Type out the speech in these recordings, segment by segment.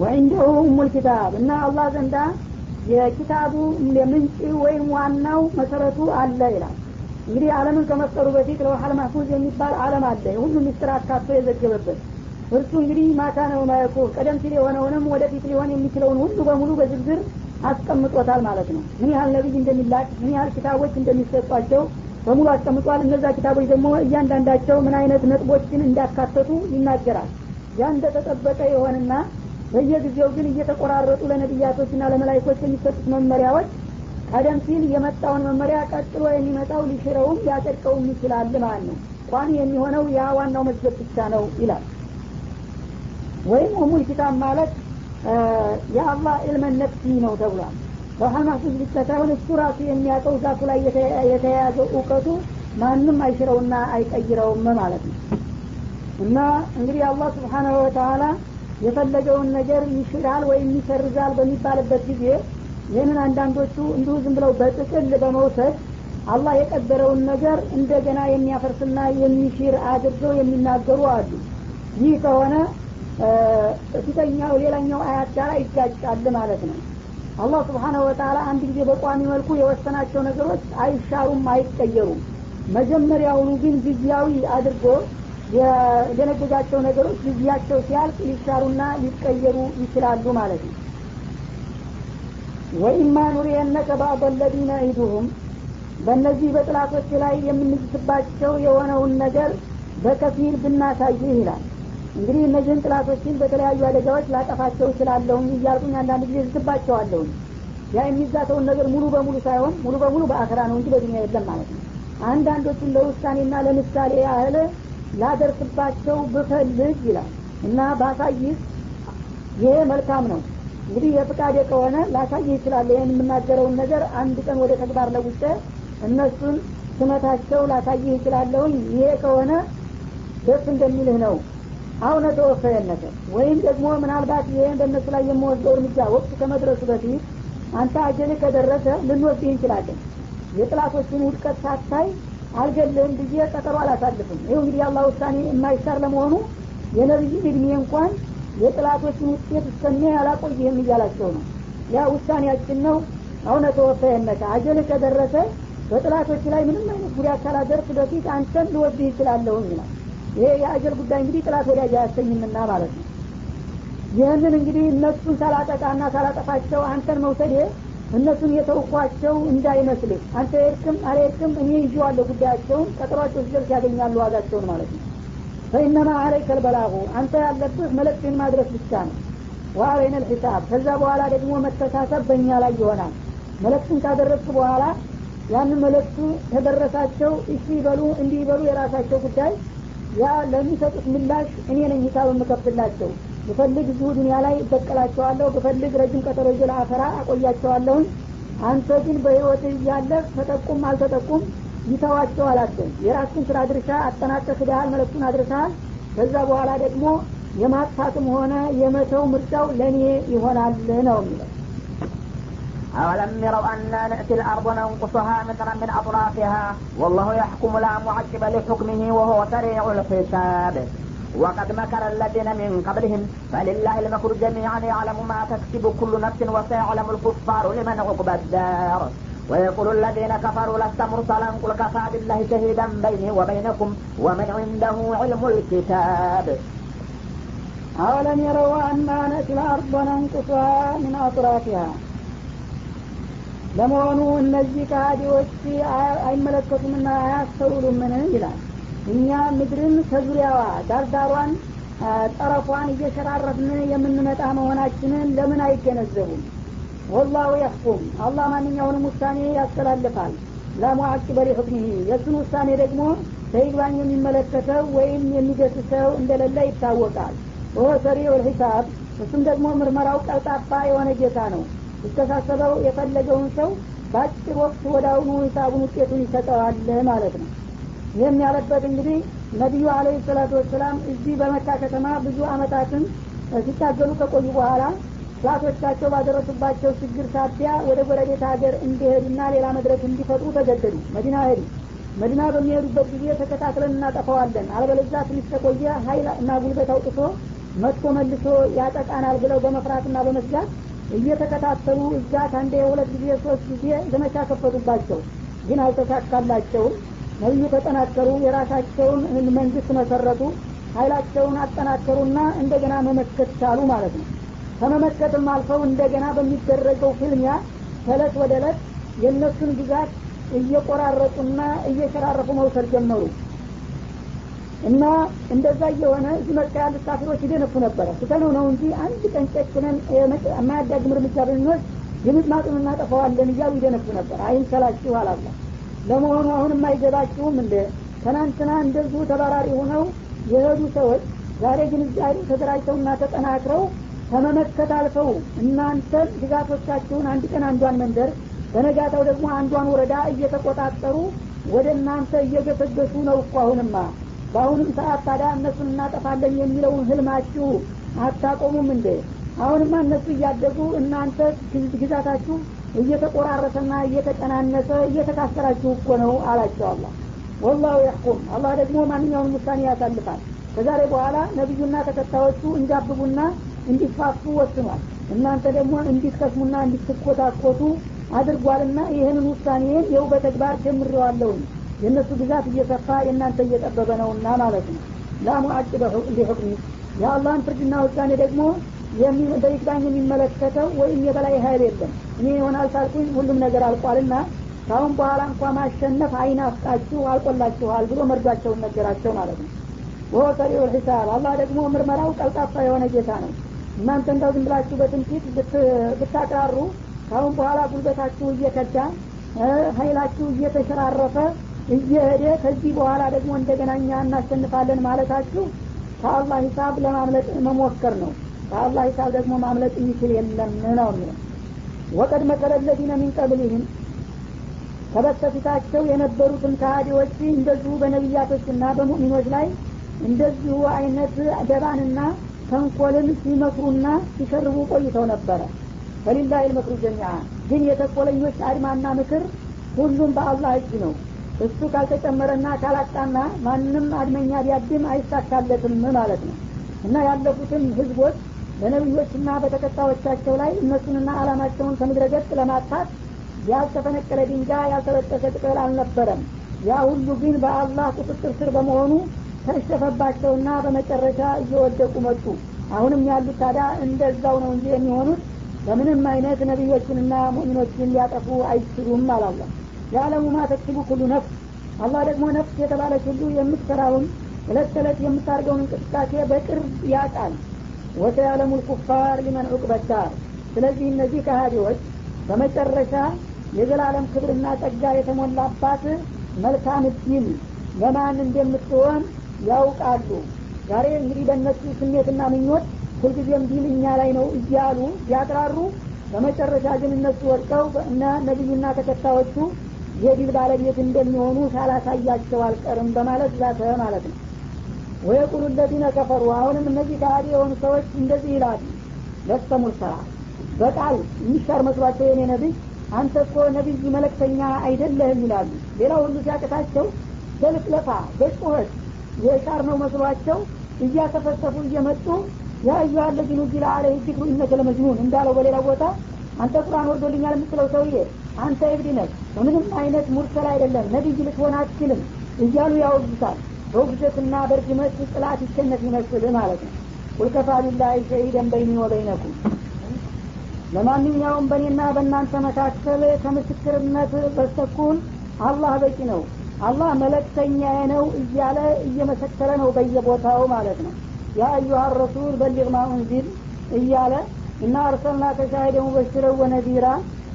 ወዕንደሁ ኡሙል ኪታብ እና አላህ ዘንዳ የኪታቡ ምንጭ ወይም ዋናው መሰረቱ አለ ይላል። እንግዲህ አለምን ከመፍጠሩ በፊት ለውሐል ማህፉዝ የሚባል አለም አለ። ሁሉም ሚስጥር አካቶ የዘገበበት እርሱ እንግዲህ ማታ ነው ማየኩ ቀደም ሲል የሆነውንም ወደፊት ሊሆን የሚችለውን ሁሉ በሙሉ በዝርዝር አስቀምጦታል ማለት ነው። ምን ያህል ነቢይ እንደሚላክ ምን ያህል ኪታቦች እንደሚሰጧቸው በሙሉ አስቀምጧል። እነዛ ኪታቦች ደግሞ እያንዳንዳቸው ምን አይነት ነጥቦችን እንዳካተቱ ይናገራል። ያ እንደተጠበቀ የሆንና በየጊዜው ግን እየተቆራረጡ ለነቢያቶችና ለመላይኮች የሚሰጡት መመሪያዎች ቀደም ሲል የመጣውን መመሪያ ቀጥሎ የሚመጣው ሊሽረውም ሊያጸድቀውም ይችላል ማለት ነው። ቋሚ የሚሆነው ያ ዋናው መዝገብ ብቻ ነው ይላል። ወይም ኡሙል ኪታብ ማለት የአላህ ዕልመን ነፍሲ ነው ተብሏል። ማህፉዝ ብቻ ሳይሆን እሱ ራሱ የሚያውቀው ዛቱ ላይ የተያያዘው እውቀቱ ማንም አይሽረውና አይቀይረውም ማለት ነው። እና እንግዲህ አላህ ስብሓናሁ ወተላ የፈለገውን ነገር ይሽራል ወይም ይሰርዛል በሚባልበት ጊዜ ይህንን አንዳንዶቹ እንዲሁ ዝም ብለው በጥቅል በመውሰድ አላህ የቀደረውን ነገር እንደገና የሚያፈርስና የሚሽር አድርገው የሚናገሩ አሉ። ይህ ከሆነ ፊተኛው ሌላኛው አያት ጋር ይጋጫል ማለት ነው። አላህ ስብሓናሁ ወተላ አንድ ጊዜ በቋሚ መልኩ የወሰናቸው ነገሮች አይሻሩም አይቀየሩም። መጀመሪያውኑ ግን ጊዜያዊ አድርጎ የደነገጋቸው ነገሮች ጊዜያቸው ሲያልቅ ሊሻሩና ሊቀየሩ ይችላሉ ማለት ነው። ወኢማ ኑሪየነከ ባዕض ለዚነ ዒዱሁም በእነዚህ በጥላቶች ላይ የምንዝትባቸው የሆነውን ነገር በከፊል ብናሳይህ ይላል። እንግዲህ እነዚህን ጥላቶችን በተለያዩ አደጋዎች ላጠፋቸው እችላለሁኝ እያልኩኝ አንዳንድ ጊዜ ዝትባቸዋለሁኝ። ያ የሚዛተውን ነገር ሙሉ በሙሉ ሳይሆን ሙሉ በሙሉ በአክራ ነው እንጂ በዱኒያ የለም ማለት ነው። አንዳንዶቹን ለውሳኔና ለምሳሌ ያህል ላደርስባቸው ብፈልግ ይላል። እና ባሳይህ ይሄ መልካም ነው። እንግዲህ የፍቃዴ ከሆነ ላሳይህ ይችላለ ይህን የምናገረውን ነገር አንድ ቀን ወደ ተግባር ለውጠ እነሱን ስመታቸው ላሳይህ ይችላለሁኝ ይሄ ከሆነ ደስ እንደሚልህ ነው። አሁነ ተወፈየነተ ወይም ደግሞ ምናልባት ይህን በእነሱ ላይ የምወስደው እርምጃ ወቅት ከመድረሱ በፊት አንተ አጀል ከደረሰ ልንወስድህ እንችላለን። የጥላቶችን ውድቀት ሳታይ አልገልህም ብዬ ቀጠሮ አላሳልፍም። ይኸው እንግዲህ አላህ ውሳኔ የማይሻር ለመሆኑ የነቢይ እድሜ እንኳን የጥላቶችን ውጤት እስከሚያ ያላቆይህም እያላቸው ነው። ያ ውሳኔያችን ነው። አሁነ ተወፈየነተ አጀል ከደረሰ በጥላቶች ላይ ምንም አይነት ጉዳት ካላደርስ በፊት አንተን ልወስድህ ይችላለሁም ይላል። ይሄ የአጀል ጉዳይ እንግዲህ ጥላት ወዳጅ አያሰኝምና ማለት ነው። ይህንን እንግዲህ እነሱን ሳላጠቃና ሳላጠፋቸው አንተን መውሰድ እነሱን የተውኳቸው እንዳይመስልህ አንተ የርክም አልሄድክም እኔ ይዤዋለሁ ጉዳያቸውን። ቀጠሯቸው ሲደርስ ያገኛሉ ዋጋቸውን ማለት ነው። ፈኢነማ አለይከ ልበላሁ አንተ ያለብህ መልእክትን ማድረስ ብቻ ነው። ወአለይነ ልሒሳብ ከዛ በኋላ ደግሞ መተሳሰብ በእኛ ላይ ይሆናል። መልእክቱን ካደረስክ በኋላ ያንን መልእክቱ ተደረሳቸው እሺ ይበሉ እንዲህ ይበሉ የራሳቸው ጉዳይ ያ ለሚሰጡት ምላሽ እኔ ነኝ ሂሳብ የምከፍትላቸው ብፈልግ እዚሁ ዱኒያ ላይ እበቀላቸዋለሁ ብፈልግ ረጅም ቀጠሮ ይዤ ለአፈራ አቆያቸዋለሁኝ አንተ ግን በህይወት እያለ ተጠቁም አልተጠቁም ይተዋቸው አላቸው የራስን ስራ ድርሻ አጠናቀህ ሂደሃል መለክቱን አድርሰሃል ከዛ በኋላ ደግሞ የማጥፋትም ሆነ የመተው ምርጫው ለእኔ ይሆናል ነው የሚለው أولم يروا أنا نأتي الأرض ننقصها مترا من أطرافها والله يحكم لا معقب لحكمه وهو سريع الحساب وقد مكر الذين من قبلهم فلله المكر جميعا يعلم ما تكسب كل نفس وسيعلم الكفار لمن عقبى الدار ويقول الذين كفروا لست مرسلا قل كفى بالله شهيدا بيني وبينكم ومن عنده علم الكتاب أولم يروا أنا نأتي الأرض ننقصها من أطرافها ለመሆኑ እነዚህ ከሃዲዎች አይመለከቱምና አያስተውሉምን ይላል እኛ ምድርን ከዙሪያዋ ዳርዳሯን ጠረፏን እየሸራረፍን የምንመጣ መሆናችንን ለምን አይገነዘቡም? ወላሁ ያሕኩም አላህ ማንኛውንም ውሳኔ ያስተላልፋል። ለሙዓቂበ ሊሑክሚህ የእሱን ውሳኔ ደግሞ በይግባኝ የሚመለከተው ወይም የሚገስሰው እንደሌለ ይታወቃል። ወሆ ሰሪዑ ልሒሳብ እሱም ደግሞ ምርመራው ቀልጣፋ የሆነ ጌታ ነው። ሊተሳሰበው የፈለገውን ሰው በአጭር ወቅት ወደ አሁኑ ሂሳቡን ውጤቱን ይሰጠዋል ማለት ነው ይህም ያለበት እንግዲህ ነቢዩ አለ ሰላቱ ወሰላም እዚህ በመካ ከተማ ብዙ አመታትን ሲታገሉ ከቆዩ በኋላ ጥላቶቻቸው ባደረሱባቸው ችግር ሳቢያ ወደ ጎረቤት ሀገር እንዲሄዱና ሌላ መድረክ እንዲፈጥሩ ተገደዱ። መዲና ሄዱ። መዲና በሚሄዱበት ጊዜ ተከታትለን እናጠፋዋለን። አለበለዛ ትንሽ ተቆየ ሀይል እና ጉልበት አውጥቶ መጥቶ መልሶ ያጠቃናል ብለው በመፍራትና በመስጋት እየተከታተሉ እዛ ከአንዴ የሁለት ጊዜ ሶስት ጊዜ ዘመቻ ከፈቱባቸው። ግን አልተሳካላቸውም ነቢዩ ተጠናከሩ የራሳቸውን መንግስት መሰረቱ ኃይላቸውን አጠናከሩና እንደገና መመከት ቻሉ ማለት ነው። ከመመከትም አልፈው እንደገና በሚደረገው ፍልሚያ ከእለት ወደ እለት የእነሱን ግዛት እየቆራረጡና እየሸራረፉ መውሰድ ጀመሩ። እና እንደዛ እየሆነ እዚህ መርጫ ያሉት ካፊሮች ይደነፉ ነበረ። ስተነው ነው እንጂ አንድ ቀን ጨክነን የማያዳግም እርምጃ ብንወስድ ግምጥማጡን እናጠፋዋለን እያሉ ይደነፉ ነበር። አይንሰላችሁ አላላ ለመሆኑ አሁንም አይገባችሁም እንደ ትናንትና እንደዚሁ ተባራሪ ሆነው የሄዱ ሰዎች ዛሬ ግን እዚያ ተደራጅተውና ተጠናክረው ከመመከት አልፈው እናንተን ግዛቶቻችሁን አንድ ቀን አንዷን መንደር በነጋታው ደግሞ አንዷን ወረዳ እየተቆጣጠሩ ወደ እናንተ እየገሰገሱ ነው እኮ አሁንማ። በአሁንም ሰዓት ታዲያ እነሱን እናጠፋለን የሚለውን ህልማችሁ አታቆሙም እንዴ? አሁንማ እነሱ እያደጉ እናንተ ግዛታችሁ እየተቆራረሰና እየተቀናነሰ እየተካሰራችሁ እኮ ነው አላቸው አላ ወላሁ ያሕኩም አላህ ደግሞ ማንኛውንም ውሳኔ ያሳልፋል። ከዛሬ በኋላ ነቢዩና ተከታዮቹ እንዲያብቡና እንዲፋፉ ወስኗል። እናንተ ደግሞ እንዲትከስሙና እንዲትኮታኮቱ አድርጓልና ይህንን ውሳኔን የው በተግባር ጀምሬዋለሁኝ። የእነሱ ግዛት እየሰፋ የእናንተ እየጠበበ ነውና ማለት ነው። ላሙአጭበ ሊሑክሚ የአላህን ፍርድና ውሳኔ ደግሞ በይግባኝ የሚመለከተው ወይም የበላይ ሀይል የለም። እኔ ይሆናል ሳልኩኝ ሁሉም ነገር አልቋልና ካሁን በኋላ እንኳ ማሸነፍ አይናፍቃችሁ አልቆላችኋል ብሎ መርዷቸውን ነገራቸው ማለት ነው። ወሆ ሰሪዑ ሒሳብ አላህ ደግሞ ምርመራው ቀልጣፋ የሆነ ጌታ ነው። እናንተ እንዳው ዝም ብላችሁ በትንፊት ብታቅራሩ ካሁን በኋላ ጉልበታችሁ እየከዳ ሀይላችሁ እየተሸራረፈ እየሄደ ከዚህ በኋላ ደግሞ እንደገና እኛ እናሸንፋለን ማለታችሁ ከአላህ ሂሳብ ለማምለጥ መሞከር ነው ከአላህ ሂሳብ ደግሞ ማምለጥ የሚችል የለም ነው የሚለው። ወቀድ መከረ ለዚነ ከበስተፊታቸው የነበሩትን ከሃዲዎች እንደዚሁ በነቢያቶችና በሙእሚኖች ላይ እንደዚሁ አይነት ደባንና ተንኮልን ሲመክሩና ሲሸርቡ ቆይተው ነበረ። ፈሊላህ ልመክሩ ጀሚዓ ግን የተኮለኞች አድማና ምክር ሁሉም በአላህ እጅ ነው። እሱ ካልተጨመረና ካላጣና ማንም አድመኛ ቢያድም አይሳካለትም ማለት ነው። እና ያለፉትን ህዝቦች በነቢዮችና በተከታዮቻቸው ላይ እነሱንና አላማቸውን ከምድረ ገጽ ለማጥፋት ያልተፈነቀለ ድንጋይ ያልተበጠሰ ቅጠል አልነበረም። ያ ሁሉ ግን በአላህ ቁጥጥር ስር በመሆኑ ተሸፈባቸውና በመጨረሻ እየወደቁ መጡ። አሁንም ያሉት ታዲያ እንደዛው ነው እንጂ የሚሆኑት በምንም አይነት ነቢዮችንና ሙእሚኖችን ሊያጠፉ አይችሉም አላላ የዓለሙ ማ ኩሉ ነፍስ። አላህ ደግሞ ነፍስ የተባለች ሁሉ የምትሰራውን እለት ተዕለት የምታደርገውን እንቅስቃሴ በቅርብ ያውቃል ወሰያለሙ ልኩፋር ሊመን ዑቅበዳር ስለዚህ እነዚህ ከሃዲዎች በመጨረሻ የዘላለም ክብርና ጸጋ የተሞላባት መልካም እድል ለማን እንደምትሆን ያውቃሉ። ዛሬ እንግዲህ በእነሱ ስሜትና ምኞት ሁልጊዜም ዲል እኛ ላይ ነው እያሉ ቢያቅራሩ በመጨረሻ ግን እነሱ ወድቀው እነ ነቢዩና ተከታዮቹ የዲል ባለቤት እንደሚሆኑ ሳላሳያቸው አልቀርም በማለት ዛተ ማለት ነው ወየቁሉ ለዚነ ከፈሩ። አሁንም እነዚህ ከሃዲ የሆኑ ሰዎች እንደዚህ ይላሉ። ለስተ ሙርሰላ። በቃል የሚሻር መስሏቸው የኔ ነቢይ አንተ እኮ ነቢይ መለክተኛ አይደለህም ይላሉ። ሌላ ሁሉ ሲያቅታቸው በልፍለፋ በጩኸት የሻር ነው መስሏቸው እያተፈሰፉ እየመጡ ያ አዩሀ ለዚ ኑዚለ አለህ ዚክሩ ለመጅኑን እንዳለው በሌላ ቦታ አንተ ቁርአን ወርዶልኛል የምትለው ሰውዬ አንተ እብድ ነህ በምንም አይነት ሙርሰል አይደለም። ነቢይ ልትሆን አትችልም እያሉ ያወግዙታል በውግዘትና በእርግመት ጥላት ይሸነፍ ይመስል ማለት ነው። ቁልከፋ ቢላሂ ሸሂደን በይኒ ወበይነኩም። ለማንኛውም በእኔና በእናንተ መካከል ከምስክርነት በስተኩል አላህ በቂ ነው። አላህ መለክተኛዬ ነው እያለ እየመሰከረ ነው በየቦታው ማለት ነው። ያ አዩሀ ረሱል በሊግ ማ ኡንዚል እያለ እና አርሰልና ከሻሂደ ሙበሽረ ወነዲራ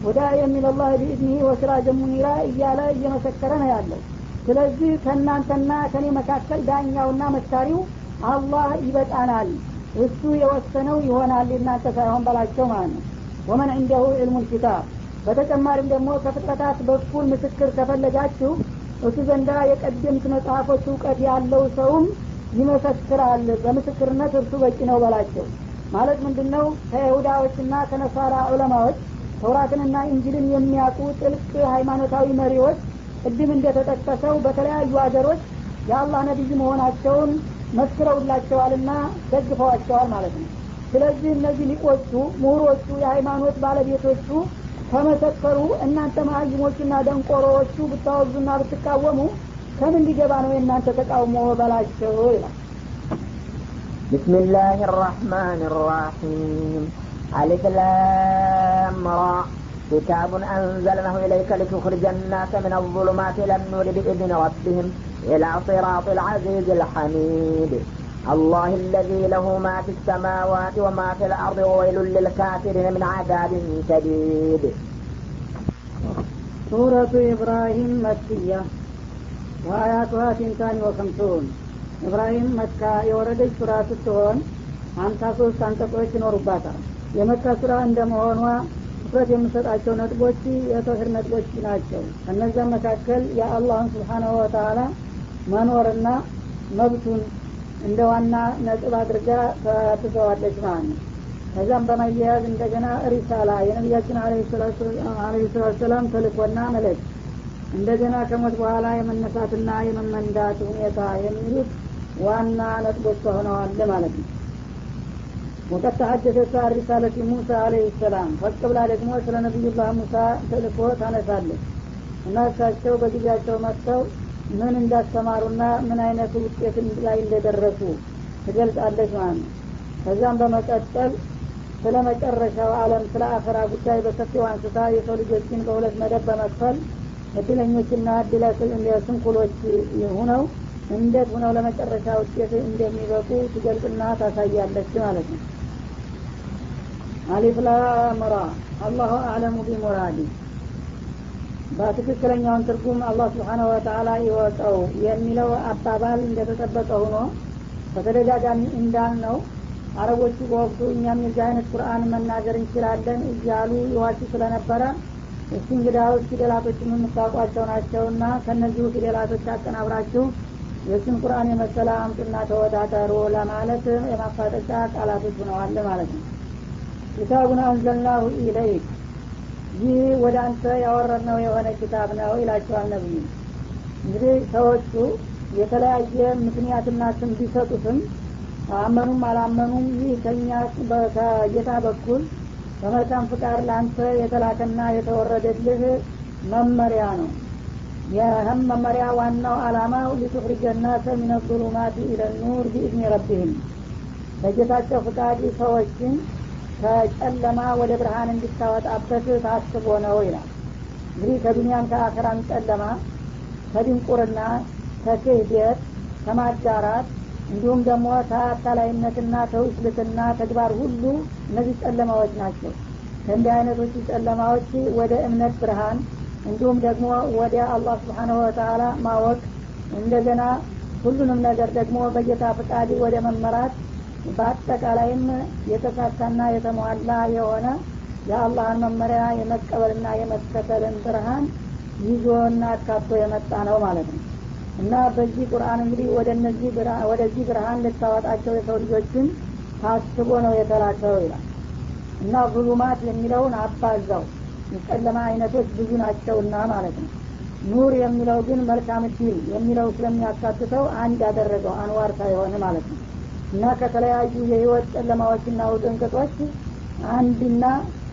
ወዳ የሚለላህ ቢእዝኒህ ወስራጀ ሙኒራ እያለ እየመሰከረ ነው ያለው ስለዚህ ከእናንተና ከኔ መካከል ዳኛውና መስካሪው አላህ ይበቃናል። እሱ የወሰነው ይሆናል እናንተ ሳይሆን በላቸው ማለት ነው። ወመን እንደሁ ዕልሙ ልኪታብ በተጨማሪም ደግሞ ከፍጥረታት በኩል ምስክር ከፈለጋችሁ እሱ ዘንዳ የቀደምት መጽሐፎች እውቀት ያለው ሰውም ይመሰክራል። በምስክርነት እርሱ በቂ ነው በላቸው። ማለት ምንድን ነው ከይሁዳዎችና ከነሳራ ዑለማዎች ተውራትንና እንጅልን የሚያውቁ ጥልቅ ሃይማኖታዊ መሪዎች ቅድም እንደተጠቀሰው በተለያዩ ሀገሮች የአላህ ነቢይ መሆናቸውን መስክረውላቸዋልና ደግፈዋቸዋል ማለት ነው ስለዚህ እነዚህ ሊቆቹ ምሁሮቹ የሃይማኖት ባለቤቶቹ ከመሰከሩ እናንተ መሀይሞቹና ደንቆሮዎቹ ብታወዙና ብትቃወሙ ከምን ሊገባ ነው የእናንተ ተቃውሞ በላቸው ይላል بسم الله الرحمن الرحيم ألف لام را كتاب أنزلناه إليك لتخرج الناس من الظلمات إلى النور بإذن ربهم إلى صراط العزيز الحميد الله الذي له ما في السماوات وما في الأرض وويل للكافرين من عذاب شديد سورة إبراهيم مكية وآياتها ثنتان وخمسون ኢብራሂም መካ የወረደች ሱራ ስትሆን ሀምሳ ሶስት አንቀጾች ይኖሩባታል የመካ ሱራ እንደመሆኗ ትኩረት የምሰጣቸው ነጥቦች የተውሂድ ነጥቦች ናቸው። ከነዚያም መካከል የአላህን ስብሓናሁ ወተላ መኖርና መብቱን እንደ ዋና ነጥብ አድርጋ ተትዘዋለች ማለት ነው። ከዛም በማያያዝ እንደገና ሪሳላ የነቢያችን አለ ሰላቱ ሰላም ተልኮና መለክ እንደገና ከሞት በኋላ የመነሳትና የመመንዳት ሁኔታ የሚሉት ዋና ነጥቦቿ ሆነዋል ማለት ነው ወቀት ተሐደሰ ሳር ሪሳለት ሙሳ አለህ ሰላም። ፈቅ ብላ ደግሞ ስለ ነቢዩላህ ሙሳ ተልኮ ታነሳለች። እና እሳቸው በጊዜያቸው መጥተው ምን እንዳስተማሩና ምን አይነት ውጤት ላይ እንደደረሱ ትገልጻለች ማለት ነው። ከዛም በመቀጠል ስለ መጨረሻው አለም ስለ አኸራ ጉዳይ በሰፊው አንስታ የሰው ልጆችን በሁለት መደብ በመክፈል እድለኞችና እድለ ስንኩሎች ሁነው እንዴት ሁነው ለመጨረሻ ውጤት እንደሚበቁ ትገልጽና ታሳያለች ማለት ነው አሊፍ ላምራ አላሁ አዕለሙ ቢሙራዲ። በትክክለኛውን ትርጉም አላህ ስብሓነሁ ወተአላ ይወቀው የሚለው አባባል እንደተጠበቀ ሆኖ በተደጋጋሚ እንዳልነው አረቦቹ በወቅቱ እኛም የዚህ አይነት ቁርአን መናገር እንችላለን እያሉ ይዋሹ ስለነበረ እስቲ እንግዳዎች ፊደላቶችን የምታውቋቸው ናቸውና ከእነዚሁ ፊደላቶች አቀናብራችሁ የእሱን ቁርአን የመሰለ አምጡና ተወዳደሩ ለማለት የማፋጠጫ ቃላቶች ሆነዋል ማለት ነው كتاب أنزلناه إليك። ይህ ወደ አንተ ያወረድነው የሆነ ኪታብ ነው ይላቸዋል ነብዩ። እንግዲህ ሰዎቹ የተለያየ ምክንያትና ስም ቢሰጡትም አመኑም አላመኑም ይህ ከኛ ከጌታ በኩል በመልካም ፍቃድ ለአንተ የተላከና የተወረደልህ መመሪያ ነው። ይህም መመሪያ ዋናው አላማው لتخرج الناس من الظلمات إلى النور بإذن ربهم። በጌታቸው ፍቃድ ሰዎችን ከጨለማ ወደ ብርሃን እንዲታወጣበት ታስቦ ነው ይላል። እንግዲህ ከዱኒያም ከአኸራም ጨለማ ከድንቁርና ከክህደት ከማዳራት እንዲሁም ደግሞ ተአታላይነትና ተውስልትና ተግባር ሁሉ እነዚህ ጨለማዎች ናቸው። ከእንዲህ አይነቶቹ ጨለማዎች ወደ እምነት ብርሃን እንዲሁም ደግሞ ወደ አላህ ስብሓንሁ ወተላ ማወቅ እንደገና ሁሉንም ነገር ደግሞ በጌታ ፍቃድ ወደ መመራት በአጠቃላይም የተሳካና የተሟላ የሆነ የአላህን መመሪያ የመቀበልና የመከተልን ብርሃን ይዞና አካቶ የመጣ ነው ማለት ነው። እና በዚህ ቁርአን እንግዲህ ወደዚህ ብርሃን ልታወጣቸው የሰው ልጆችን ታስቦ ነው የተላከው ይላል። እና ዙሉማት የሚለውን አባዛው። የጨለማ አይነቶች ብዙ ናቸውና ማለት ነው። ኑር የሚለው ግን መልካም ዲል የሚለው ስለሚያካትተው አንድ ያደረገው አንዋር ሳይሆን ማለት ነው እና ከተለያዩ የህይወት ጨለማዎችና ውጥንቅጦች አንድና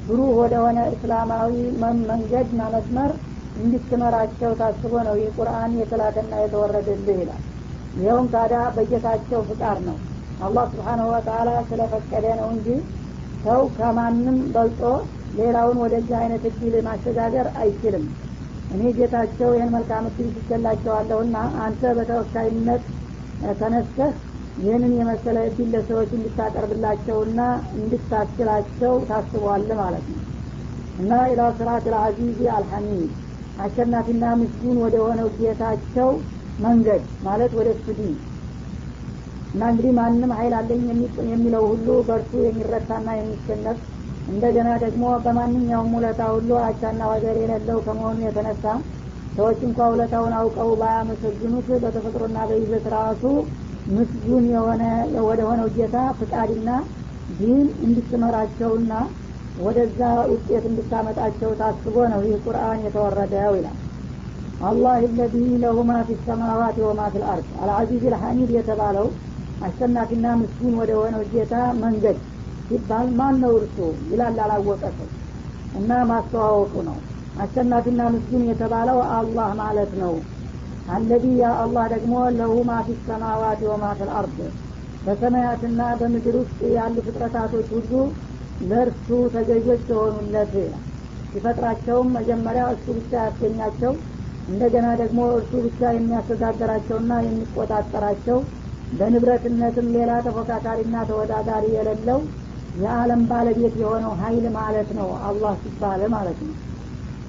ብሩህ ወደሆነ እስላማዊ መንገድና መስመር እንድትመራቸው ታስቦ ነው ይህ ቁርአን የተላከና የተወረደልህ ይላል። ይኸውም ታዲያ በጌታቸው ፍቃድ ነው። አላህ ስብሓንሁ ወተላ ስለፈቀደ ነው እንጂ ሰው ከማንም በልጦ ሌላውን ወደዚህ አይነት እድል ማሸጋገር አይችልም። እኔ ጌታቸው ይህን መልካም እድል ትገላቸዋለሁና አንተ በተወካይነት ተነስተህ ይህንን የመሰለ እድል ለሰዎች እንድታቀርብላቸውና እንድታስችላቸው ታስቧል ማለት ነው። እና ኢላ ስራት ልአዚዝ አልሐሚድ አሸናፊና ምስጉን ወደ ሆነው ጌታቸው መንገድ ማለት ወደ እሱ እና እንግዲህ ማንም ሀይል አለኝ የሚለው ሁሉ በእርሱ የሚረታና የሚሸነፍ እንደገና ደግሞ በማንኛውም ውለታ ሁሉ አቻና ወገር የሌለው ከመሆኑ የተነሳ ሰዎች እንኳ ውለታውን አውቀው ባያመሰግኑት በተፈጥሮና በይዘት ራሱ ምስጉን የሆነ ወደ ሆነው ጌታ ፍቃድና ዲን እንድትመራቸውና ወደዛ ውጤት እንድታመጣቸው ታስቦ ነው ይህ ቁርአን የተወረደው ይላል። አላህ ለዚ ለሁ ፊ ሰማዋት ወማ ፊ ልአርድ አልአዚዝ ልሐሚድ የተባለው አሸናፊና ምስኪን ወደ ሆነው ጌታ መንገድ ሲባል ማን ነው እርሱ ይላል አላወቀ ሰው እና ማስተዋወቁ ነው። አሸናፊና ምስኪን የተባለው አላህ ማለት ነው አለዚ ያ አላህ ደግሞ ለሁ ማ ሰማዋት ወማ ልአርድ በሰማያትና በምድር ውስጥ ያሉ ፍጥረታቶች ሁሉ ለእርሱ ተገዦች የሆኑለት ሲፈጥራቸውም መጀመሪያ እሱ ብቻ ያስገኛቸው እንደገና ደግሞ እርሱ ብቻ የሚያስተዳደራቸውና የሚቆጣጠራቸው በንብረትነትም ሌላ ተፎካካሪና ተወዳዳሪ የሌለው የዓለም ባለቤት የሆነው ሀይል ማለት ነው አላህ ሲባለ ማለት ነው።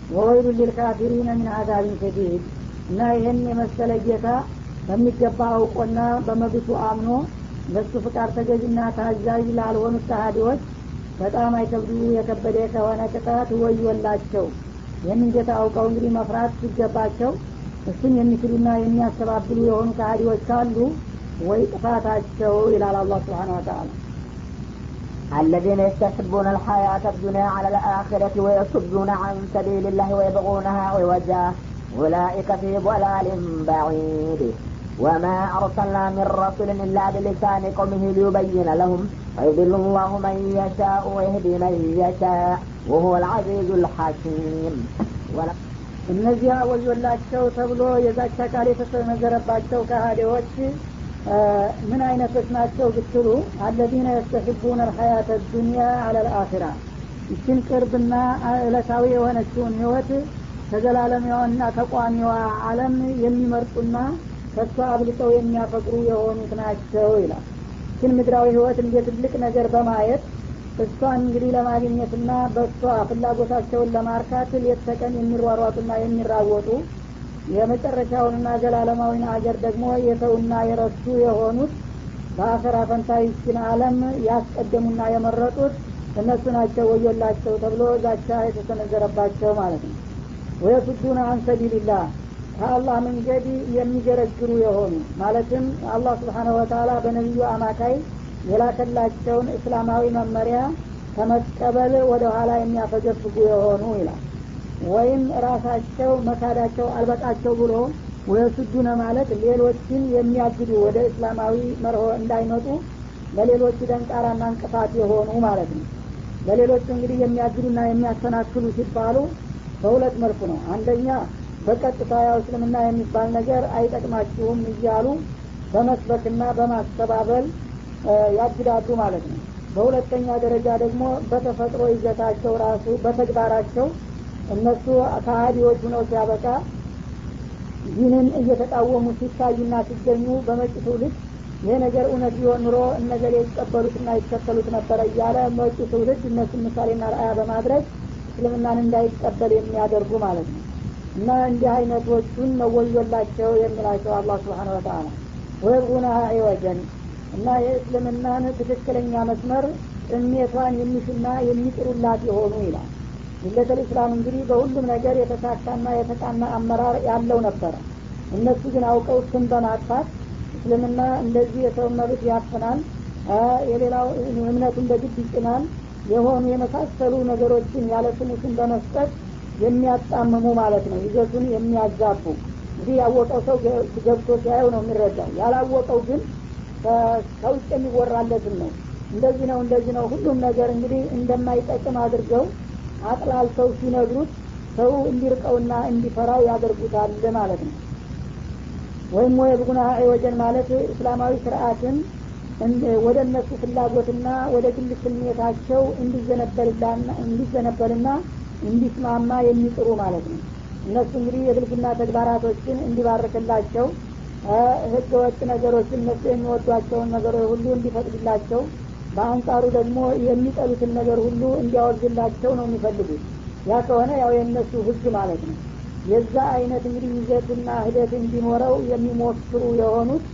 ወወይሉ ሊልካፊሪነ ምን አዛቢን ሸዲድ እና ይህን የመሰለ ጌታ በሚገባ አውቆና በመብቱ አምኖ ለሱ ፍቃድ ተገዥና ታዛዥ ላልሆኑት ተሃዲዎች በጣም አይከብዱ የከበደ ከሆነ ቅጣት ወዮላቸው ይህንን ጌታ አውቀው እንግዲህ መፍራት ሲገባቸው እሱን የሚክዱና የሚያስተባብሉ የሆኑ ከሃዲዎች ካሉ ወይ ጥፋታቸው ይላል አላህ ስብሓን ወተአላ الذين يستحبون الحياة الدنيا على الآخرة ويصدون عن سبيل الله ويبغونها عوجا أولئك في ضلال بعيد وما أرسلنا من رسول إلا بلسان قومه ليبين لهم فيضل الله من يشاء ويهدي من يشاء وهو العزيز الحكيم እነዚያ ወዮላቸው ተብሎ የዛቻ ቃል የተሰነዘረባቸው ከሃዲዎች ምን አይነቶች ናቸው ብትሉ አለዚነ የስተሕቡን አልሐያተ ዱኒያ አለ ልአኪራ ይችን ቅርብና እለታዊ የሆነችውን ህይወት ከዘላለሚዋና ተቋሚዋ አለም የሚመርጡና ከሷ አብልጠው የሚያፈቅሩ የሆኑት ናቸው ይላል። ይችን ምድራዊ ህይወት እንደ ትልቅ ነገር በማየት እሷን እንግዲህ ለማግኘትና በእሷ ፍላጎታቸውን ለማርካት ሌት ተቀን የሚሯሯጡና የሚራወጡ የመጨረሻውንና ዘላለማዊን አገር ደግሞ የተውና የረሱ የሆኑት በአፈራ ፈንታ ይችን አለም ያስቀደሙና የመረጡት እነሱ ናቸው ወዮላቸው ተብሎ ዛቻ የተሰነዘረባቸው ማለት ነው ወየሱዱነ አን ሰቢልላህ ከአላህ መንገድ የሚገረግሩ የሆኑ ማለትም አላህ ስብሓነሁ ወተላ በነቢዩ አማካይ የላከላቸውን እስላማዊ መመሪያ ከመቀበል ወደ ኋላ የሚያፈገፍጉ የሆኑ ይላል። ወይም ራሳቸው መካዳቸው አልበቃቸው ብሎ ወየሱዱነ ማለት ሌሎችን የሚያግዱ ወደ እስላማዊ መርሆ እንዳይመጡ ለሌሎች ደንቃራና እንቅፋት የሆኑ ማለት ነው። ለሌሎቹ እንግዲህ የሚያግዱና የሚያሰናክሉ ሲባሉ በሁለት መልኩ ነው። አንደኛ በቀጥታ ያው እስልምና የሚባል ነገር አይጠቅማችሁም እያሉ በመስበክና በማስተባበል ያግዳሉ ማለት ነው። በሁለተኛ ደረጃ ደግሞ በተፈጥሮ ይዘታቸው ራሱ በተግባራቸው እነሱ ከሀዲዎች ሁነው ሲያበቃ ዲንን እየተቃወሙ ሲታዩና ሲገኙ በመጭ ትውልድ ይሄ ነገር እውነት ቢሆን ኑሮ እነገሌ ይቀበሉትና ይከተሉት ነበረ እያለ መጭ ትውልድ እነሱን ምሳሌና ረአያ በማድረግ እስልምናን እንዳይቀበል የሚያደርጉ ማለት ነው። እና እንዲህ አይነቶቹን መወዮላቸው የሚላቸው አላህ ስብሓን ወተአላ ወይብጉና አይወጀን እና የእስልምናን ትክክለኛ መስመር ጥሜቷን የሚሹና የሚጥሩላት የሆኑ ይላል። ሚለተል እስላም እንግዲህ በሁሉም ነገር የተሳካና የተቃና አመራር ያለው ነበረ እነሱ ግን አውቀው ስም በማጥፋት እስልምና እንደዚህ የሰው መብት ያፍናል የሌላው እምነቱን በግድ ይጭናል የሆኑ የመሳሰሉ ነገሮችን ያለ ስም በመስጠት የሚያጣምሙ ማለት ነው። ይዘቱን የሚያዛቡ እንግዲህ ያወቀው ሰው ገብቶ ሲያየው ነው የሚረዳው። ያላወቀው ግን ከውጭ የሚወራለትን ነው። እንደዚህ ነው እንደዚህ ነው። ሁሉም ነገር እንግዲህ እንደማይጠቅም አድርገው አጥላልተው ሲነግሩት ሰው እንዲርቀውና እንዲፈራው ያደርጉታል ማለት ነው። ወይም ወየብጉና ወጀን ማለት እስላማዊ ስርአትን ወደ እነሱ ፍላጎትና ወደ ግል ስሜታቸው እንዲዘነበልና እንዲስማማ የሚጥሩ ማለት ነው። እነሱ እንግዲህ የብልግና ተግባራቶችን እንዲባርክላቸው ህገ ወጥ ነገሮችን እነሱ የሚወዷቸውን ነገሮች ሁሉ እንዲፈቅድላቸው በአንጻሩ ደግሞ የሚጠሉትን ነገር ሁሉ እንዲያወግላቸው ነው የሚፈልጉት። ያ ከሆነ ያው የእነሱ ህግ ማለት ነው። የዛ አይነት እንግዲህ ይዘትና ሂደት እንዲኖረው የሚሞክሩ የሆኑት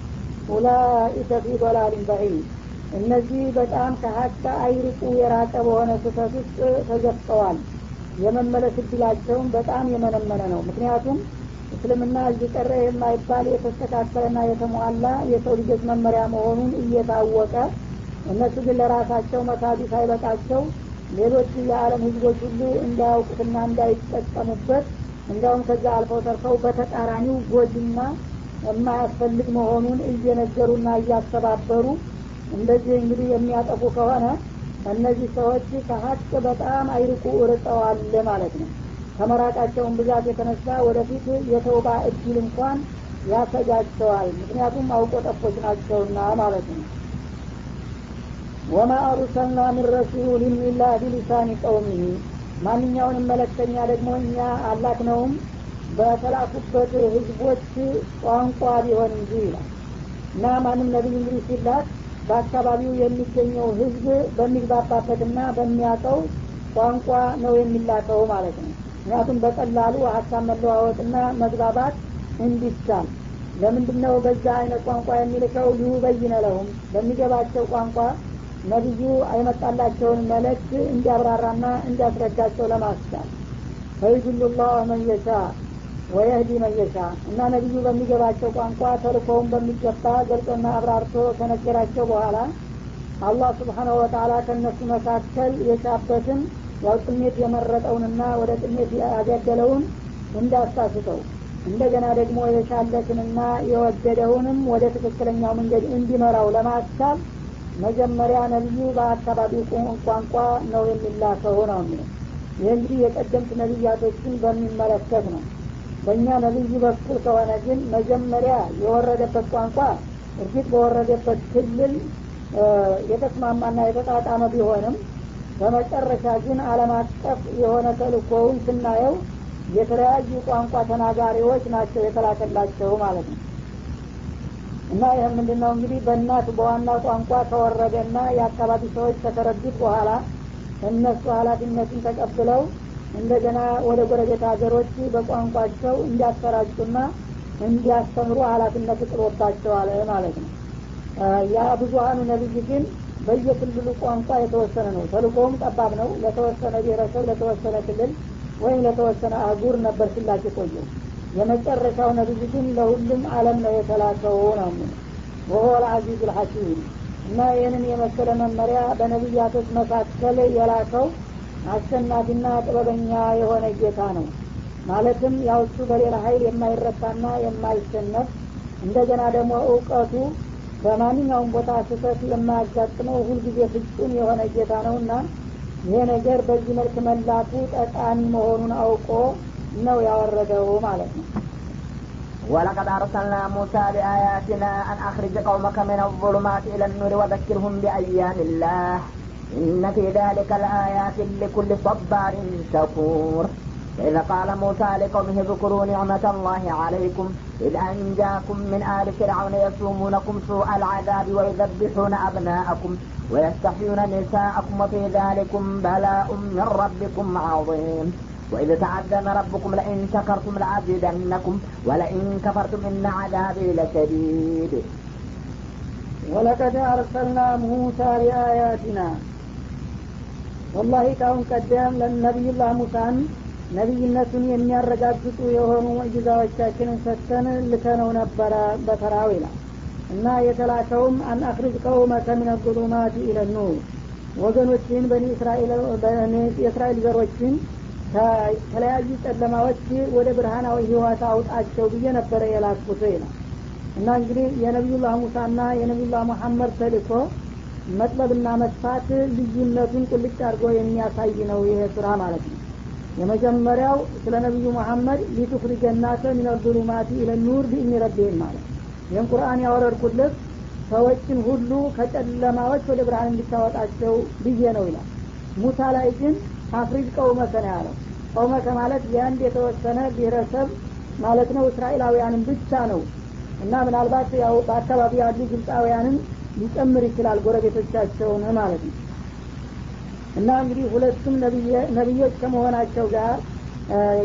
ኡላኢከ ፊ ዶላሊን በዒድ እነዚህ በጣም ከሀቅ አይርቁ የራቀ በሆነ ስህተት ውስጥ ተገፍጠዋል የመመለስ እድላቸውን በጣም የመነመነ ነው። ምክንያቱም እስልምና እዚህ የማይባል የተስተካከለና የተሟላ የሰው ልጆች መመሪያ መሆኑን እየታወቀ እነሱ ግን ለራሳቸው መካዱ ሳይበቃቸው ሌሎች የዓለም ህዝቦች ሁሉ እንዳያውቁትና እንዳይጠቀሙበት እንዲያውም ከዛ አልፈው ተርፈው በተቃራኒው ጎጅና የማያስፈልግ መሆኑን እየነገሩና እያስተባበሩ እንደዚህ እንግዲህ የሚያጠፉ ከሆነ እነዚህ ሰዎች ከሀቅ በጣም አይርቁ ርቀዋል ማለት ነው። ከመራቃቸውን ብዛት የተነሳ ወደፊት የተውባ እድል እንኳን ያሰጋቸዋል ምክንያቱም አውቆ ጠፎች ናቸውና ማለት ነው። ወማ አሩሰልና ምን ረሱልን ኢላ ቢሊሳኒ ቀውሚህ ማንኛውንም መለክተኛ ደግሞ እኛ አላክነውም በተላኩበት ህዝቦች ቋንቋ ቢሆን እንጂ ይላል። እና ማንም ነቢይ እንግዲህ ሲላክ በአካባቢው የሚገኘው ህዝብ በሚግባባበትና በሚያውቀው ቋንቋ ነው የሚላከው ማለት ነው። ምክንያቱም በቀላሉ ሀሳብ መለዋወጥና መግባባት እንዲቻል። ለምንድን ነው በዛ አይነት ቋንቋ የሚልከው? ሊዩበይነ ለሁም። በሚገባቸው ቋንቋ ነቢዩ አይመጣላቸውን መልእክት እንዲያብራራና እንዲያስረዳቸው ለማስቻል። ፈይዱሉ ላህ መየሻ ወየህዲ መየሻ እና ነቢዩ በሚገባቸው ቋንቋ ተልኮውን በሚገባ ገልጾና አብራርቶ ከነገራቸው በኋላ አላህ ስብሓናሁ ወተላ ከእነሱ መካከል የሻበትን ያው ጥሜት የመረጠውንና ወደ ጥሜት ያገደለውን እንዳሳስተው እንደገና ደግሞ የሻለትንና የወደደውንም ወደ ትክክለኛው መንገድ እንዲመራው ለማስቻል መጀመሪያ ነቢዩ በአካባቢው ቋንቋ ነው የሚላከው ነው የሚለው። ይህ እንግዲህ የቀደምት ነቢያቶችን በሚመለከት ነው በእኛ ነቢይ በኩል ከሆነ ግን መጀመሪያ የወረደበት ቋንቋ እርግጥ በወረደበት ክልል የተስማማና የተጣጣመ ቢሆንም በመጨረሻ ግን አለም አቀፍ የሆነ ተልኮውን ስናየው የተለያዩ ቋንቋ ተናጋሪዎች ናቸው የተላከላቸው ማለት ነው። እና ይህ ምንድነው? እንግዲህ በእናት በዋና ቋንቋ ከወረደና የአካባቢ ሰዎች ከተረዱት በኋላ እነሱ ሀላፊነትን ተቀብለው እንደገና ወደ ጎረቤት ሀገሮች በቋንቋቸው እንዲያሰራጩና እንዲያስተምሩ ሀላፊነት ጥሎባቸዋል ማለት ነው። ያ ብዙሀኑ ነቢይ ግን በየክልሉ ቋንቋ የተወሰነ ነው። ተልኮውም ጠባብ ነው። ለተወሰነ ብሔረሰብ ለተወሰነ ክልል ወይም ለተወሰነ አህጉር ነበር ሲላክ የቆየው የመጨረሻው ነቢይ ግን ለሁሉም አለም ነው የተላከው ነው ወሆ ልአዚዝ ልሐኪም እና ይህንን የመሰለ መመሪያ በነቢያቶች መካከል የላከው አሸናፊና ጥበበኛ የሆነ ጌታ ነው ማለትም ያው እሱ በሌላ ሀይል የማይረታና የማይሸነፍ እንደገና ደግሞ እውቀቱ በማንኛውም ቦታ ስህተት የማያጋጥመው ሁልጊዜ ፍጹም የሆነ ጌታ ነው እና ይሄ ነገር በዚህ መልክ መላኩ ጠቃሚ መሆኑን አውቆ ነው ያወረደው ማለት ነው ولقد أرسلنا موسى بآياتنا أن أخرج قومك من الظلمات إلى النور وذكرهم بأيام الله إن في ذلك لآيات لكل صبار شكور. إذا قال موسى لقومه اذكروا نعمة الله عليكم. إذ أنجاكم من آل فرعون يسومونكم سوء العذاب ويذبحون أبناءكم ويستحيون نساءكم وفي ذلكم بلاء من ربكم عظيم. وإذ تعذن ربكم لئن شكرتم لأزيدنكم ولئن كفرتم إن عذابي لشديد. ولقد أرسلنا موسى بآياتنا ወላሂ ካሁን ቀደም ለነቢዩላህ ሙሳን ነቢይነቱን የሚያረጋግጡ የሆኑ ሙዕጅዛዎቻችንን ሰጥተን ልከነው ነበረ በተራው ይላል። እና የተላከውም አን አክሪጅ ቀውመከ ሚነ ዙሉማት ኢለኑ ወገኖችን የእስራኤል ዘሮችን ከተለያዩ ጨለማዎች ወደ ብርሃናዊ ህይወት አውጣቸው ብዬ ነበረ የላኩት ይላል። እና እንግዲህ የነቢዩላህ ሙሳና የነቢዩላህ መሐመድ ተልእኮ መጥበብና መስፋት ልዩነቱን ቁልጭ አድርጎ የሚያሳይ ነው ይሄ ስራ ማለት ነው። የመጀመሪያው ስለ ነቢዩ መሐመድ ሊቱፍሪጀናተ ሚነ ظሉማቲ ኢለ ኑር ቢኢኒ ረቢህም ማለት ይህን ቁርአን ያወረድኩለት ሰዎችን ሁሉ ከጨለማዎች ወደ ብርሃን እንዲታወጣቸው ብዬ ነው ይላል። ሙሳ ላይ ግን አፍሪጅ ቀውመከ ነው ያለው። ቀውመከ ማለት የአንድ የተወሰነ ብሔረሰብ ማለት ነው እስራኤላውያንን ብቻ ነው። እና ምናልባት ያው በአካባቢ ያሉ ግብፃውያንን ሊጨምር ይችላል ጎረቤቶቻቸውን ማለት ነው። እና እንግዲህ ሁለቱም ነቢዮች ከመሆናቸው ጋር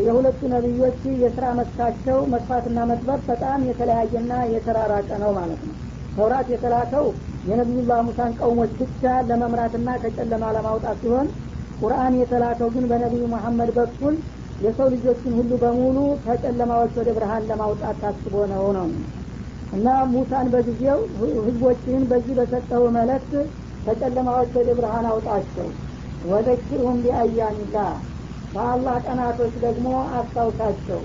የሁለቱ ነቢዮች የስራ መስካቸው መስፋትና መጥበብ በጣም የተለያየና የተራራቀ ነው ማለት ነው። ተውራት የተላከው የነቢዩላህ ሙሳን ቀውሞች ብቻ ለመምራትና ከጨለማ ለማውጣት ሲሆን ቁርአን የተላከው ግን በነቢዩ መሐመድ በኩል የሰው ልጆችን ሁሉ በሙሉ ከጨለማዎች ወደ ብርሃን ለማውጣት ታስቦ ነው ነው እና ሙሳን በጊዜው ህዝቦችን በዚህ በሰጠው መለክት ከጨለማዎች ወደ ብርሃን አውጣቸው። ወዘኪርሁም ቢአያሚላህ በአላህ ቀናቶች ደግሞ አስታውሳቸው።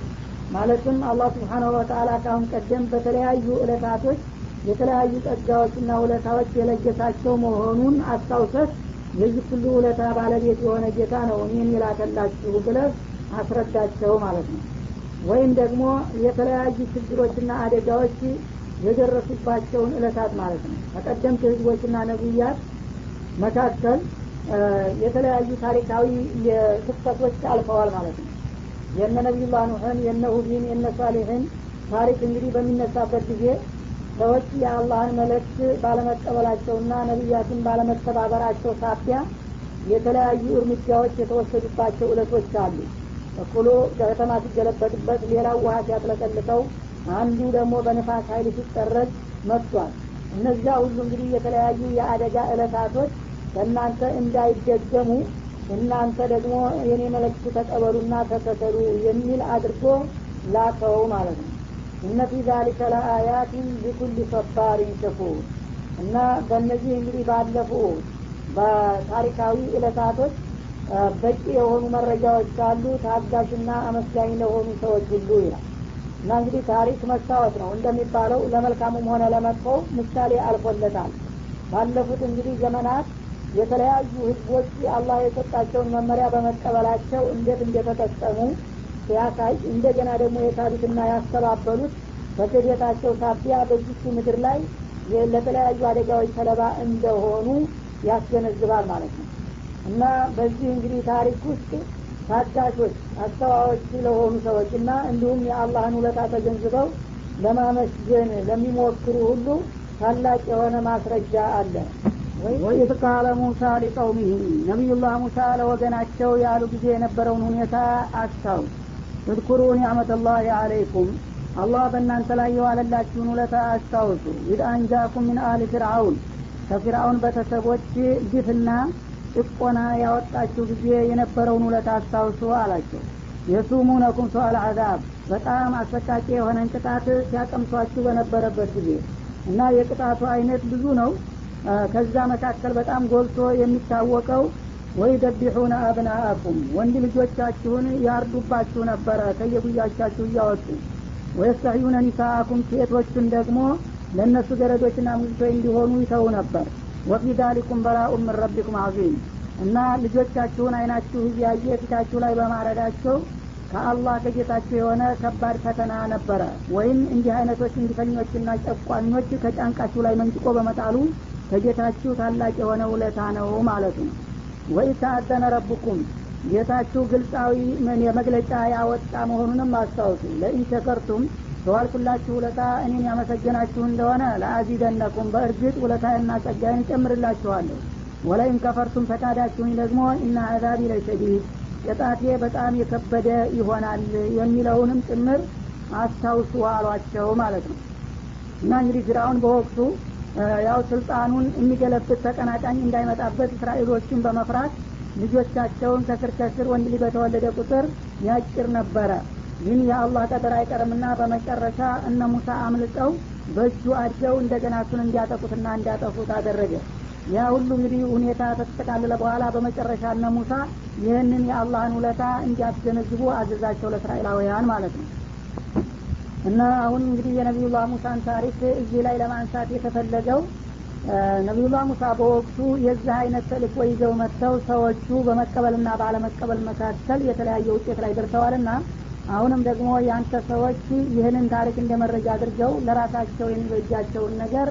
ማለትም አላህ ስብሓናሁ ወተአላ ካሁን ቀደም በተለያዩ እለታቶች የተለያዩ ጸጋዎችና ውለታዎች የለገሳቸው መሆኑን አስታውሰት የዚህ ሁሉ ውለታ ባለቤት የሆነ ጌታ ነው እኔን የላከላችሁ ብለህ አስረዳቸው ማለት ነው። ወይም ደግሞ የተለያዩ ችግሮችና አደጋዎች የደረሱባቸውን እለታት ማለት ነው። ከቀደምት ህዝቦችና ነቢያት መካከል የተለያዩ ታሪካዊ ክስተቶች አልፈዋል ማለት ነው። የነ ነቢዩላህ ኑሕን የነ ሁዲን የነ ሳሌሕን ታሪክ እንግዲህ በሚነሳበት ጊዜ ሰዎች የአላህን መልእክት ባለመቀበላቸውና ነቢያትን ባለመተባበራቸው ሳቢያ የተለያዩ እርምጃዎች የተወሰዱባቸው እለቶች አሉ። እኩሉ ከተማ ሲገለበጥበት ሌላው ውሀ ሲያጥለቀልቀው አንዱ ደግሞ በንፋስ ኃይል ሲጠረግ መጥቷል። እነዚያ ሁሉ እንግዲህ የተለያዩ የአደጋ እለታቶች ከእናንተ እንዳይደገሙ እናንተ ደግሞ የኔ መልእክት ተቀበሉና ተከተሉ የሚል አድርጎ ላከው ማለት ነው። እነ ፊ ዛሊከ ለአያትን ሊኩል ሰባሪን ሸኩር። እና በእነዚህ እንግዲህ ባለፉ በታሪካዊ እለታቶች በቂ የሆኑ መረጃዎች ካሉ ታጋሽና አመስጋኝ ለሆኑ ሰዎች ሁሉ ይላል እና እንግዲህ ታሪክ መስታወት ነው። እንደሚባለው ለመልካሙም ሆነ ለመጥፎ ምሳሌ አልፎለታል። ባለፉት እንግዲህ ዘመናት የተለያዩ ህዝቦች አላህ የሰጣቸውን መመሪያ በመቀበላቸው እንዴት እንደተጠቀሙ ሲያሳይ እንደገና ደግሞ የካዱትና ያስተባበሉት በክህደታቸው ሳቢያ በዚቹ ምድር ላይ ለተለያዩ አደጋዎች ሰለባ እንደሆኑ ያስገነዝባል ማለት ነው። እና በዚህ እንግዲህ ታሪክ ውስጥ ታጋሾች አስተዋዎች ለሆኑ ሰዎች እና እንዲሁም የአላህን ውለታ ተገንዝበው ለማመስገን ለሚሞክሩ ሁሉ ታላቅ የሆነ ማስረጃ አለ። ወኢዝ ቃለ ሙሳ ሊቀውሚህ ነቢዩላህ ሙሳ ለወገናቸው ያሉ ጊዜ የነበረውን ሁኔታ አስታው እዝኩሩ ኒዕመተላህ አለይኩም። አላህ በእናንተ ላይ የዋለላችሁን ውለታ አስታውሱ። ኢድ አንጃኩም ሚን አሊ ፍርአውን ከፊርአውን ቤተሰቦች ግፍና ጭቆና ያወጣችሁ ጊዜ የነበረውን ውለታ አስታውሱ አላቸው። የሱሙነኩም ሰዋል አዛብ በጣም አሰቃቂ የሆነን ቅጣት ሲያቀምሷችሁ በነበረበት ጊዜ እና የቅጣቱ አይነት ብዙ ነው። ከዛ መካከል በጣም ጎልቶ የሚታወቀው ወይ ደቢሑነ አብናአኩም ወንድ ልጆቻችሁን ያርዱባችሁ ነበረ ከየጉያቻችሁ እያወጡ። ወየስተሕዩነ ኒሳአኩም ሴቶችን ደግሞ ለእነሱ ገረዶችና ሙዝቶች እንዲሆኑ ይተው ነበር ወፊ ዳሊኩም በላኡ ምን ረቢኩም አዚም እና ልጆቻችሁን አይናችሁ እያየ ፊታችሁ ላይ በማረዳቸው ከአላህ ከጌታችሁ የሆነ ከባድ ፈተና ነበረ። ወይም እንዲህ አይነቶች እንዲፈኞችና ጨቋኞች ከጫንቃችሁ ላይ መንጭቆ በመጣሉ ከጌታችሁ ታላቅ የሆነ ውለታ ነው ማለቱ ነው። ወይ ተአዘነ ረቡኩም ጌታችሁ ግልጻዊ የመግለጫ ያወጣ መሆኑንም አስታውሱ። ለኢን በዋልኩላችሁ ውለታ እኔን ያመሰገናችሁ እንደሆነ ለአዚደነኩም በእርግጥ ውለታና ጸጋይን እጨምርላችኋለሁ። ወለይን ከፈርቱም ፈቃዳችሁኝ ደግሞ እና አዛቢ ለሸዲድ ቅጣቴ በጣም የከበደ ይሆናል የሚለውንም ጭምር አስታውሱ አሏቸው ማለት ነው። እና እንግዲህ ፊራውን በወቅቱ ያው ስልጣኑን የሚገለብት ተቀናቃኝ እንዳይመጣበት እስራኤሎችን በመፍራት ልጆቻቸውን ከስር ከስር ወንድ ልጅ ቁጥር ያጭር ነበረ ግን የአላህ ቀጠር አይቀርምና በመጨረሻ እነ ሙሳ አምልጠው በእጁ አድገው እንደገና እሱን እንዲያጠቁትና እንዲያጠፉት አደረገ። ያ ሁሉ እንግዲህ ሁኔታ ተጠቃለለ በኋላ በመጨረሻ እነ ሙሳ ይህንን የአላህን ውለታ እንዲያስገነዝቡ አዘዛቸው ለእስራኤላውያን ማለት ነው። እና አሁን እንግዲህ የነቢዩላህ ሙሳን ታሪክ እዚህ ላይ ለማንሳት የተፈለገው ነቢዩላህ ሙሳ በወቅቱ የዚህ አይነት ተልእኮ ይዘው መጥተው ሰዎቹ በመቀበልና ባለመቀበል መካከል የተለያየ ውጤት ላይ ደርሰዋልና አሁንም ደግሞ የአንተ ሰዎች ይህንን ታሪክ እንደ መረጃ አድርገው ለራሳቸው የሚበጃቸውን ነገር